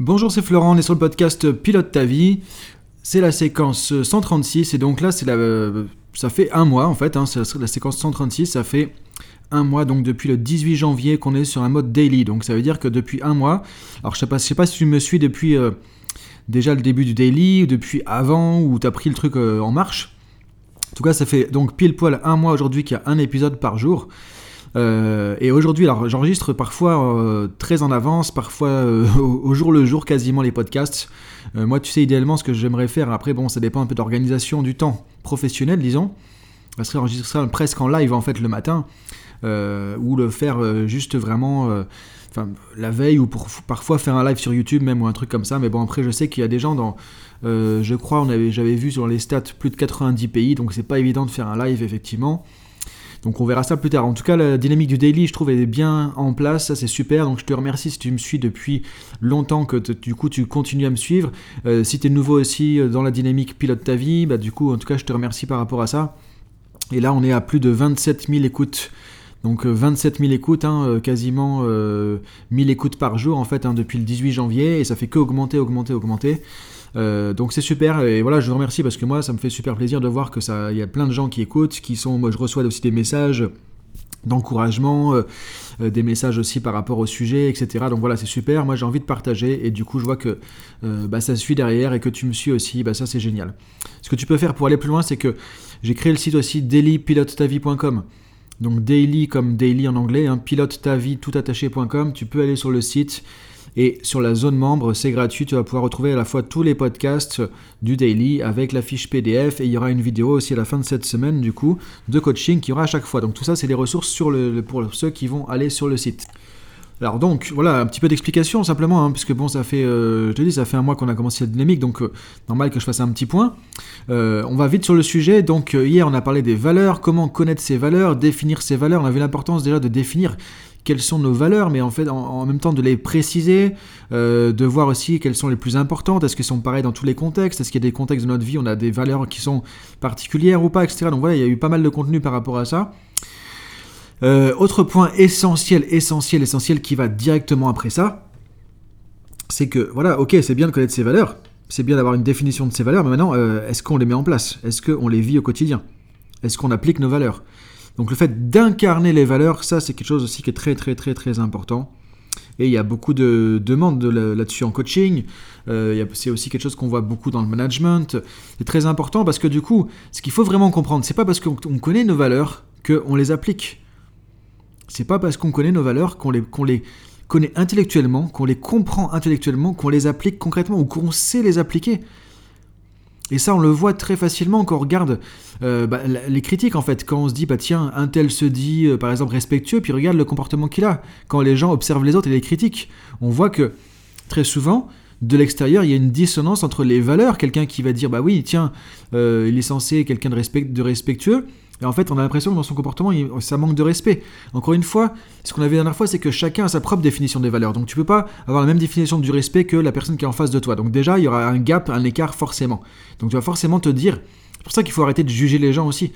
Bonjour, c'est Florent, on est sur le podcast Pilote ta vie. C'est la séquence 136 et donc là, c'est la, ça fait un mois en fait, hein, la séquence 136, ça fait un mois donc depuis le 18 janvier qu'on est sur un mode daily. Donc ça veut dire que depuis un mois, alors je sais pas, sais pas si tu me suis depuis euh, déjà le début du daily ou depuis avant ou tu as pris le truc euh, en marche. En tout cas, ça fait donc pile poil un mois aujourd'hui qu'il y a un épisode par jour. Euh, et aujourd'hui, alors j'enregistre parfois euh, très en avance, parfois euh, au, jour le jour quasiment les podcasts. moi, tu sais, idéalement, ce que j'aimerais faire, après, bon, ça dépend un peu d'organisation du temps professionnel, disons. Ça serait enregistrer presque en live en fait le matin, ou le faire juste vraiment la veille ou pour parfois faire un live sur YouTube même ou un truc comme ça. Mais bon, après, je sais qu'il y a des gens dans, je crois, j'avais vu sur les stats plus de 90 pays, donc c'est pas évident de faire un live effectivement. Donc on verra ça plus tard. En tout cas, la dynamique du daily, je trouve, est bien en place. Ça, c'est super. Donc je te remercie si tu me suis depuis longtemps, que du coup tu continues à me suivre. Euh, si tu es nouveau aussi euh, dans la dynamique pilote ta vie, bah, du coup, en tout cas, je te remercie par rapport à ça. Et là, on est à plus de 27 000 écoutes. Donc 27 euh, 000 écoutes, hein, quasiment 1000 écoutes par jour en fait hein, depuis le 18 janvier et ça fait que augmenter, augmenter, augmenter. Euh, donc c'est super et voilà, je vous remercie parce que moi ça me fait super plaisir de voir que ça, il y a plein de gens qui écoutent, qui sont, moi je reçois aussi des messages d'encouragement, euh, euh, des messages aussi par rapport au sujet, etc. Donc voilà, c'est super. Moi, j'ai envie de partager et du coup, je vois que bah, ça suit derrière et que tu me suis aussi. Bah, ça, c'est génial. Ce que tu peux faire pour aller plus loin, c'est que j'ai créé le site aussi dailypilotetavie.com. Donc daily comme daily en anglais, hein, pilote ta vie tout attaché.com. Tu peux aller sur le site et sur la zone membre, c'est gratuit, tu vas pouvoir retrouver à la fois tous les podcasts du daily avec la fiche PDF et il y aura une vidéo aussi à la fin de cette semaine du coup de coaching qui aura à chaque fois. Donc tout ça c'est des ressources sur le, pour ceux qui vont aller sur le site. Alors donc voilà un petit peu d'explication simplement hein, puisque bon ça fait euh, je te dis ça fait un mois qu'on a commencé la dynamique donc euh, normal que je fasse un petit point. Euh, on va vite sur le sujet donc hier on a parlé des valeurs, comment connaître ces valeurs, définir ces valeurs. On a vu l'importance déjà de définir quelles sont nos valeurs, mais en fait en, même temps de les préciser, euh, de voir aussi quelles sont les plus importantes, est-ce qu'elles sont pareilles dans tous les contextes, est-ce qu'il y a des contextes de notre vie, on a des valeurs qui sont particulières ou pas, etc. Donc voilà, il y a eu pas mal de contenu par rapport à ça. Euh, autre point essentiel, essentiel, essentiel qui va directement après ça, c'est que voilà, ok, c'est bien de connaître ses valeurs, c'est bien d'avoir une définition de ces valeurs, mais maintenant, euh, est-ce qu'on les met en place? Est-ce qu'on les vit au quotidien? Est-ce qu'on applique nos valeurs? Donc le fait d'incarner les valeurs, ça c'est quelque chose aussi qui est très très très très important. Et il y a beaucoup de demandes là-dessus en coaching. Euh, c'est aussi quelque chose qu'on voit beaucoup dans le management. C'est très important parce que du coup, ce qu'il faut vraiment comprendre, c'est pas parce qu'on connaît nos valeurs qu'on les applique. C'est pas parce qu'on connaît nos valeurs qu'on les, qu'on les connaît intellectuellement, qu'on les comprend intellectuellement, qu'on les applique concrètement ou qu'on sait les appliquer. Et ça, on le voit très facilement quand on regarde euh, bah, les critiques, en fait. Quand on se dit, bah tiens, un tel se dit, euh, par exemple, respectueux, puis regarde le comportement qu'il a. Quand les gens observent les autres et les critiquent, on voit que très souvent, de l'extérieur, il y a une dissonance entre les valeurs. Quelqu'un qui va dire, bah oui, tiens, euh, il est censé quelqu'un de, respect, de respectueux, et en fait, on a l'impression que dans son comportement, ça manque de respect. Encore une fois, ce qu'on avait la dernière fois, c'est que chacun a sa propre définition des valeurs. Donc tu peux pas avoir la même définition du respect que la personne qui est en face de toi. Donc déjà, il y aura un gap, un écart forcément. Donc tu vas forcément te dire. C'est pour ça qu'il faut arrêter de juger les gens aussi.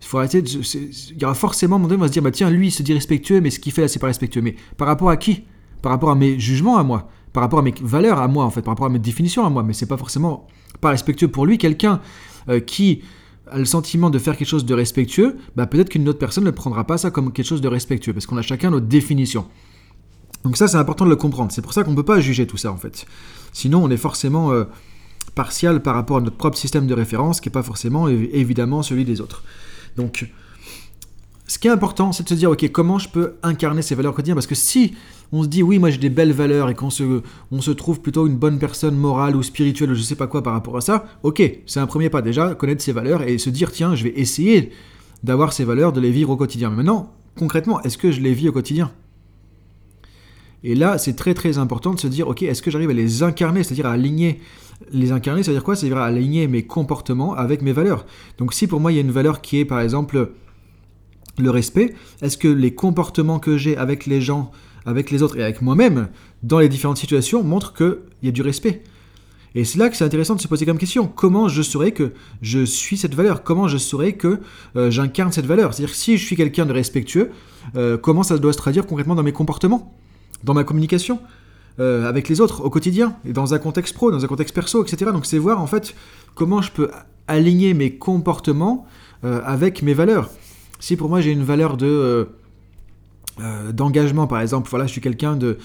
Il faut arrêter de, Il y aura forcément un moment donné, on va se dire, bah tiens, lui, il se dit respectueux, mais ce qu'il fait là, c'est pas respectueux. Mais par rapport à qui? Par rapport à mes jugements à moi par rapport à mes valeurs à moi en fait, par rapport à mes définitions à moi, mais c'est pas forcément pas respectueux pour lui. Quelqu'un euh, qui le sentiment de faire quelque chose de respectueux, bah peut-être qu'une autre personne ne prendra pas ça comme quelque chose de respectueux, parce qu'on a chacun notre définition. Donc ça, c'est important de le comprendre. C'est pour ça qu'on ne peut pas juger tout ça, en fait. Sinon, on est forcément euh, partial par rapport à notre propre système de référence, qui n'est pas forcément, évidemment, celui des autres. Donc, ce qui est important, c'est de se dire, ok, comment je peux incarner ces valeurs quotidiennes Parce que si on se dit, oui, moi j'ai des belles valeurs et qu'on se, on se trouve plutôt une bonne personne morale ou spirituelle ou je sais pas quoi par rapport à ça, ok, c'est un premier pas. Déjà, connaître ses valeurs et se dire, tiens, je vais essayer d'avoir ces valeurs, de les vivre au quotidien. Mais maintenant, concrètement, est-ce que je les vis au quotidien? Et là, c'est très très important de se dire, ok, est-ce que j'arrive à les incarner, c'est-à-dire à aligner les incarner, c'est-à-dire quoi? C'est-à-dire aligner mes comportements avec mes valeurs. Donc si pour moi il y a une valeur qui est par exemple le respect Est-ce que les comportements que j'ai avec les gens, avec les autres et avec moi-même, dans les différentes situations, montrent qu'il y a du respect? Et c'est là que c'est intéressant de se poser comme question. Comment je saurais que je suis cette valeur? Comment je saurais que euh, j'incarne cette valeur? C'est-à-dire si je suis quelqu'un de respectueux, euh, comment ça doit se traduire concrètement dans mes comportements Dans ma communication euh, avec les autres au quotidien, et dans un contexte pro, dans un contexte perso, etc. Donc c'est voir en fait comment je peux aligner mes comportements avec mes valeurs. Si pour moi j'ai une valeur de d'engagement par exemple, voilà, je suis quelqu'un de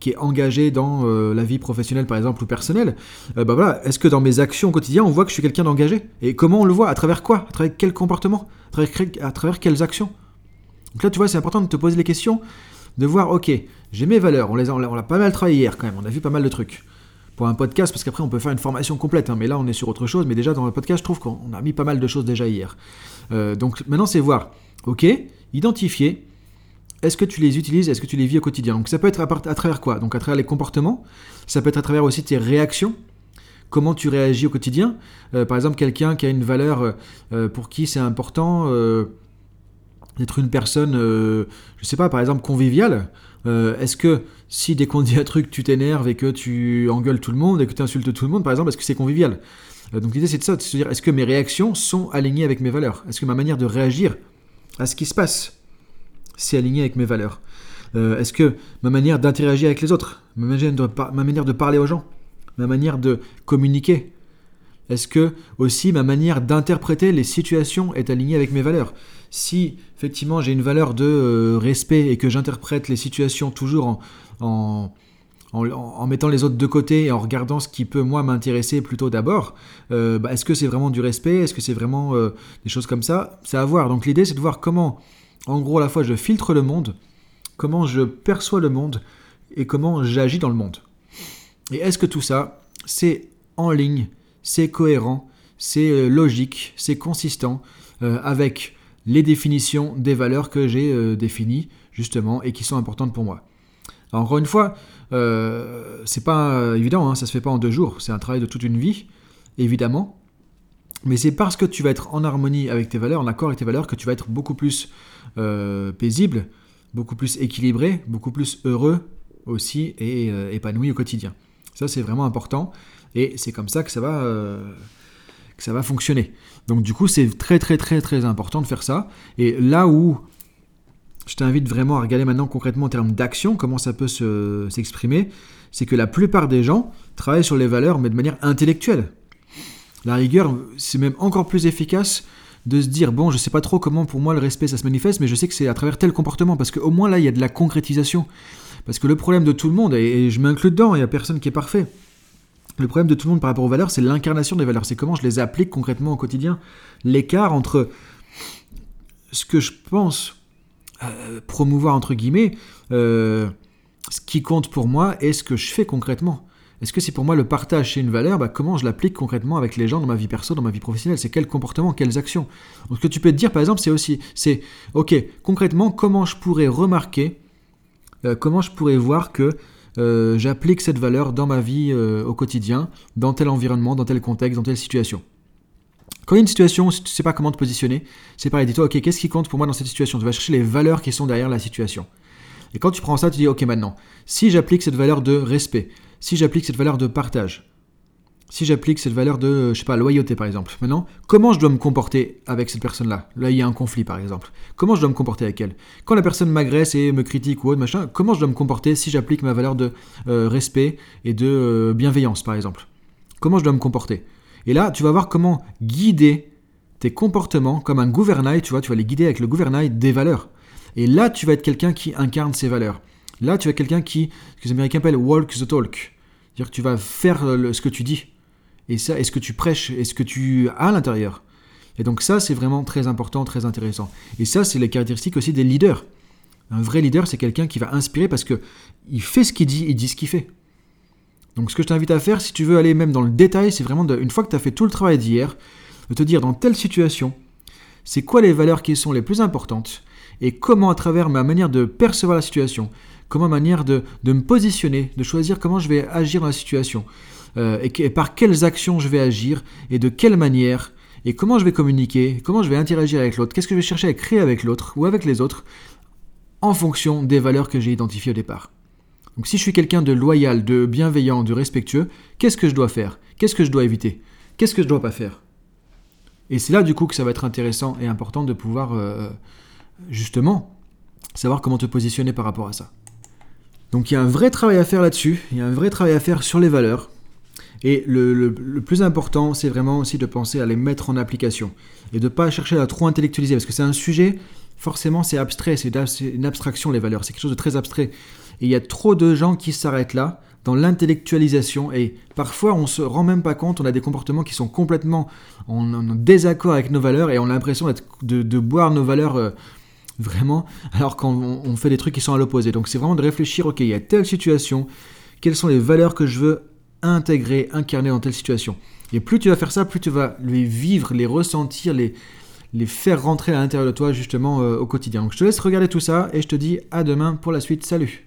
qui est engagé dans euh, la vie professionnelle par exemple ou personnelle, euh, bah voilà, est-ce que dans mes actions au quotidien on voit que je suis quelqu'un d'engagé? Et comment on le voit? À travers quoi? À travers quel comportement? À travers, quelles actions? Donc là tu vois c'est important de te poser les questions, de voir ok, j'ai mes valeurs, on les a, on l'a pas mal travaillé hier quand même, on a vu pas mal de trucs pour un podcast, parce qu'après on peut faire une formation complète, hein, mais là on est sur autre chose, mais déjà dans le podcast je trouve qu'on a mis pas mal de choses déjà hier. Euh, donc maintenant c'est voir, ok, identifier, est-ce que tu les utilises? Est-ce que tu les vis au quotidien? Donc ça peut être à, travers quoi? Donc à travers les comportements, ça peut être à travers aussi tes réactions, comment tu réagis au quotidien? Euh, par exemple, quelqu'un qui a une valeur euh, pour qui c'est important d'être une personne, je sais pas, par exemple conviviale. Est-ce que si dès qu'on dit un truc, tu t'énerves et que tu engueules tout le monde et que tu insultes tout le monde, par exemple, est-ce que c'est convivial Donc l'idée c'est de ça, de se dire, est-ce que mes réactions sont alignées avec mes valeurs? Est-ce que ma manière de réagir à ce qui se passe c'est aligné avec mes valeurs? Euh, Est-ce que ma manière d'interagir avec les autres, ma manière de parler aux gens, ma manière de communiquer, est-ce que aussi ma manière d'interpréter les situations est alignée avec mes valeurs? Si effectivement j'ai une valeur de euh, respect et que j'interprète les situations toujours en, mettant les autres de côté et en regardant ce qui peut moi m'intéresser plutôt d'abord, euh, bah, est-ce que c'est vraiment du respect? Est-ce que c'est vraiment des choses comme ça? C'est à voir. Donc l'idée c'est de voir comment en gros, à la fois, je filtre le monde, comment je perçois le monde et comment j'agis dans le monde. Et est-ce que tout ça, c'est en ligne, c'est cohérent, c'est euh, logique, c'est consistant euh, avec les définitions des valeurs que j'ai euh, définies, justement, et qui sont importantes pour moi. encore une fois, c'est pas évident, hein, ça se fait pas en deux jours, c'est un travail de toute une vie, évidemment. Mais c'est parce que tu vas être en harmonie avec tes valeurs, en accord avec tes valeurs, que tu vas être beaucoup plus euh, paisible, beaucoup plus équilibré, beaucoup plus heureux aussi et euh, épanoui au quotidien. Ça, c'est vraiment important et c'est comme ça que ça va, euh, que ça va fonctionner. Donc, du coup, c'est très, très, très, très important de faire ça. Et là où je t'invite vraiment à regarder maintenant concrètement en termes d'action, comment ça peut s'exprimer, c'est que la plupart des gens travaillent sur les valeurs, mais de manière intellectuelle. La rigueur, c'est même encore plus efficace de se dire bon, je sais pas trop comment pour moi le respect ça se manifeste, mais je sais que c'est à travers tel comportement parce qu'au moins là il y a de la concrétisation. Parce que le problème de tout le monde, et, je m'inclus dedans, il n'y a personne qui est parfait. Le problème de tout le monde par rapport aux valeurs, c'est l'incarnation des valeurs. C'est comment je les applique concrètement au quotidien. L'écart entre ce que je pense euh, promouvoir, entre guillemets, euh, ce qui compte pour moi et ce que je fais concrètement. Est-ce que c'est pour moi le partage c'est une valeur? Bah, Comment je l'applique concrètement avec les gens dans ma vie perso, dans ma vie professionnelle? C'est quel comportement, quelles actions? Donc, Ce que tu peux te dire par exemple, c'est aussi, c'est, ok, concrètement, comment je pourrais remarquer, euh, comment je pourrais voir que euh, j'applique cette valeur dans ma vie euh, au quotidien, dans tel environnement, dans tel contexte, dans telle situation quand il y a une situation, si tu ne sais pas comment te positionner, c'est pareil, dis-toi, ok, qu'est-ce qui compte pour moi dans cette situation? Tu vas chercher les valeurs qui sont derrière la situation. Et quand tu prends ça, tu dis, ok, maintenant, si j'applique cette valeur de respect, si j'applique cette valeur de partage, si j'applique cette valeur de, je sais pas, loyauté par exemple, maintenant, comment je dois me comporter avec cette personne-là? Là, il y a un conflit par exemple. Comment je dois me comporter avec elle? Quand la personne m'agresse et me critique ou autre, machin, comment je dois me comporter si j'applique ma valeur de euh, respect et de euh, bienveillance par exemple? Comment je dois me comporter? Et là, tu vas voir comment guider tes comportements comme un gouvernail, tu vois, tu vas les guider avec le gouvernail des valeurs. Et là, tu vas être quelqu'un qui incarne ces valeurs. Là, tu as quelqu'un qui, ce que les Américains appellent walk the talk. C'est-à-dire que tu vas faire ce que tu dis. Et ça, est ce que tu prêches, est ce que tu as à l'intérieur? Et donc ça, c'est vraiment très important, très intéressant. Et ça, c'est les caractéristiques aussi des leaders. Un vrai leader, c'est quelqu'un qui va inspirer parce que il fait ce qu'il dit, il dit ce qu'il fait. Donc ce que je t'invite à faire, si tu veux aller même dans le détail, c'est vraiment, une fois que tu as fait tout le travail d'hier, de te dire dans telle situation, c'est quoi les valeurs qui sont les plus importantes et comment à travers ma manière de percevoir la situation, comment manière de, me positionner, de choisir comment je vais agir dans la situation, euh, et, par quelles actions je vais agir, et de quelle manière, et comment je vais communiquer, comment je vais interagir avec l'autre, qu'est-ce que je vais chercher à créer avec l'autre ou avec les autres, en fonction des valeurs que j'ai identifiées au départ. Donc si je suis quelqu'un de loyal, de bienveillant, de respectueux, qu'est-ce que je dois faire? Qu'est-ce que je dois éviter? Qu'est-ce que je ne dois pas faire? Et c'est là du coup que ça va être intéressant et important de pouvoir euh, justement savoir comment te positionner par rapport à ça. Donc il y a un vrai travail à faire là-dessus, il y a un vrai travail à faire sur les valeurs. Et le, plus important, c'est vraiment aussi de penser à les mettre en application et de ne pas chercher à trop intellectualiser parce que c'est un sujet, forcément, c'est abstrait, c'est une abstraction les valeurs, c'est quelque chose de très abstrait. Et il y a trop de gens qui s'arrêtent là dans l'intellectualisation et parfois on se rend même pas compte, on a des comportements qui sont complètement en, désaccord avec nos valeurs et on a l'impression de, boire nos valeurs euh, vraiment alors qu'on fait des trucs qui sont à l'opposé. Donc c'est vraiment de réfléchir, ok, il y a telle situation, quelles sont les valeurs que je veux intégrer, incarner dans telle situation. Et plus tu vas faire ça, plus tu vas les vivre, les ressentir, les, les faire rentrer à l'intérieur de toi justement euh, au quotidien. Donc je te laisse regarder tout ça et je te dis à demain pour la suite. Salut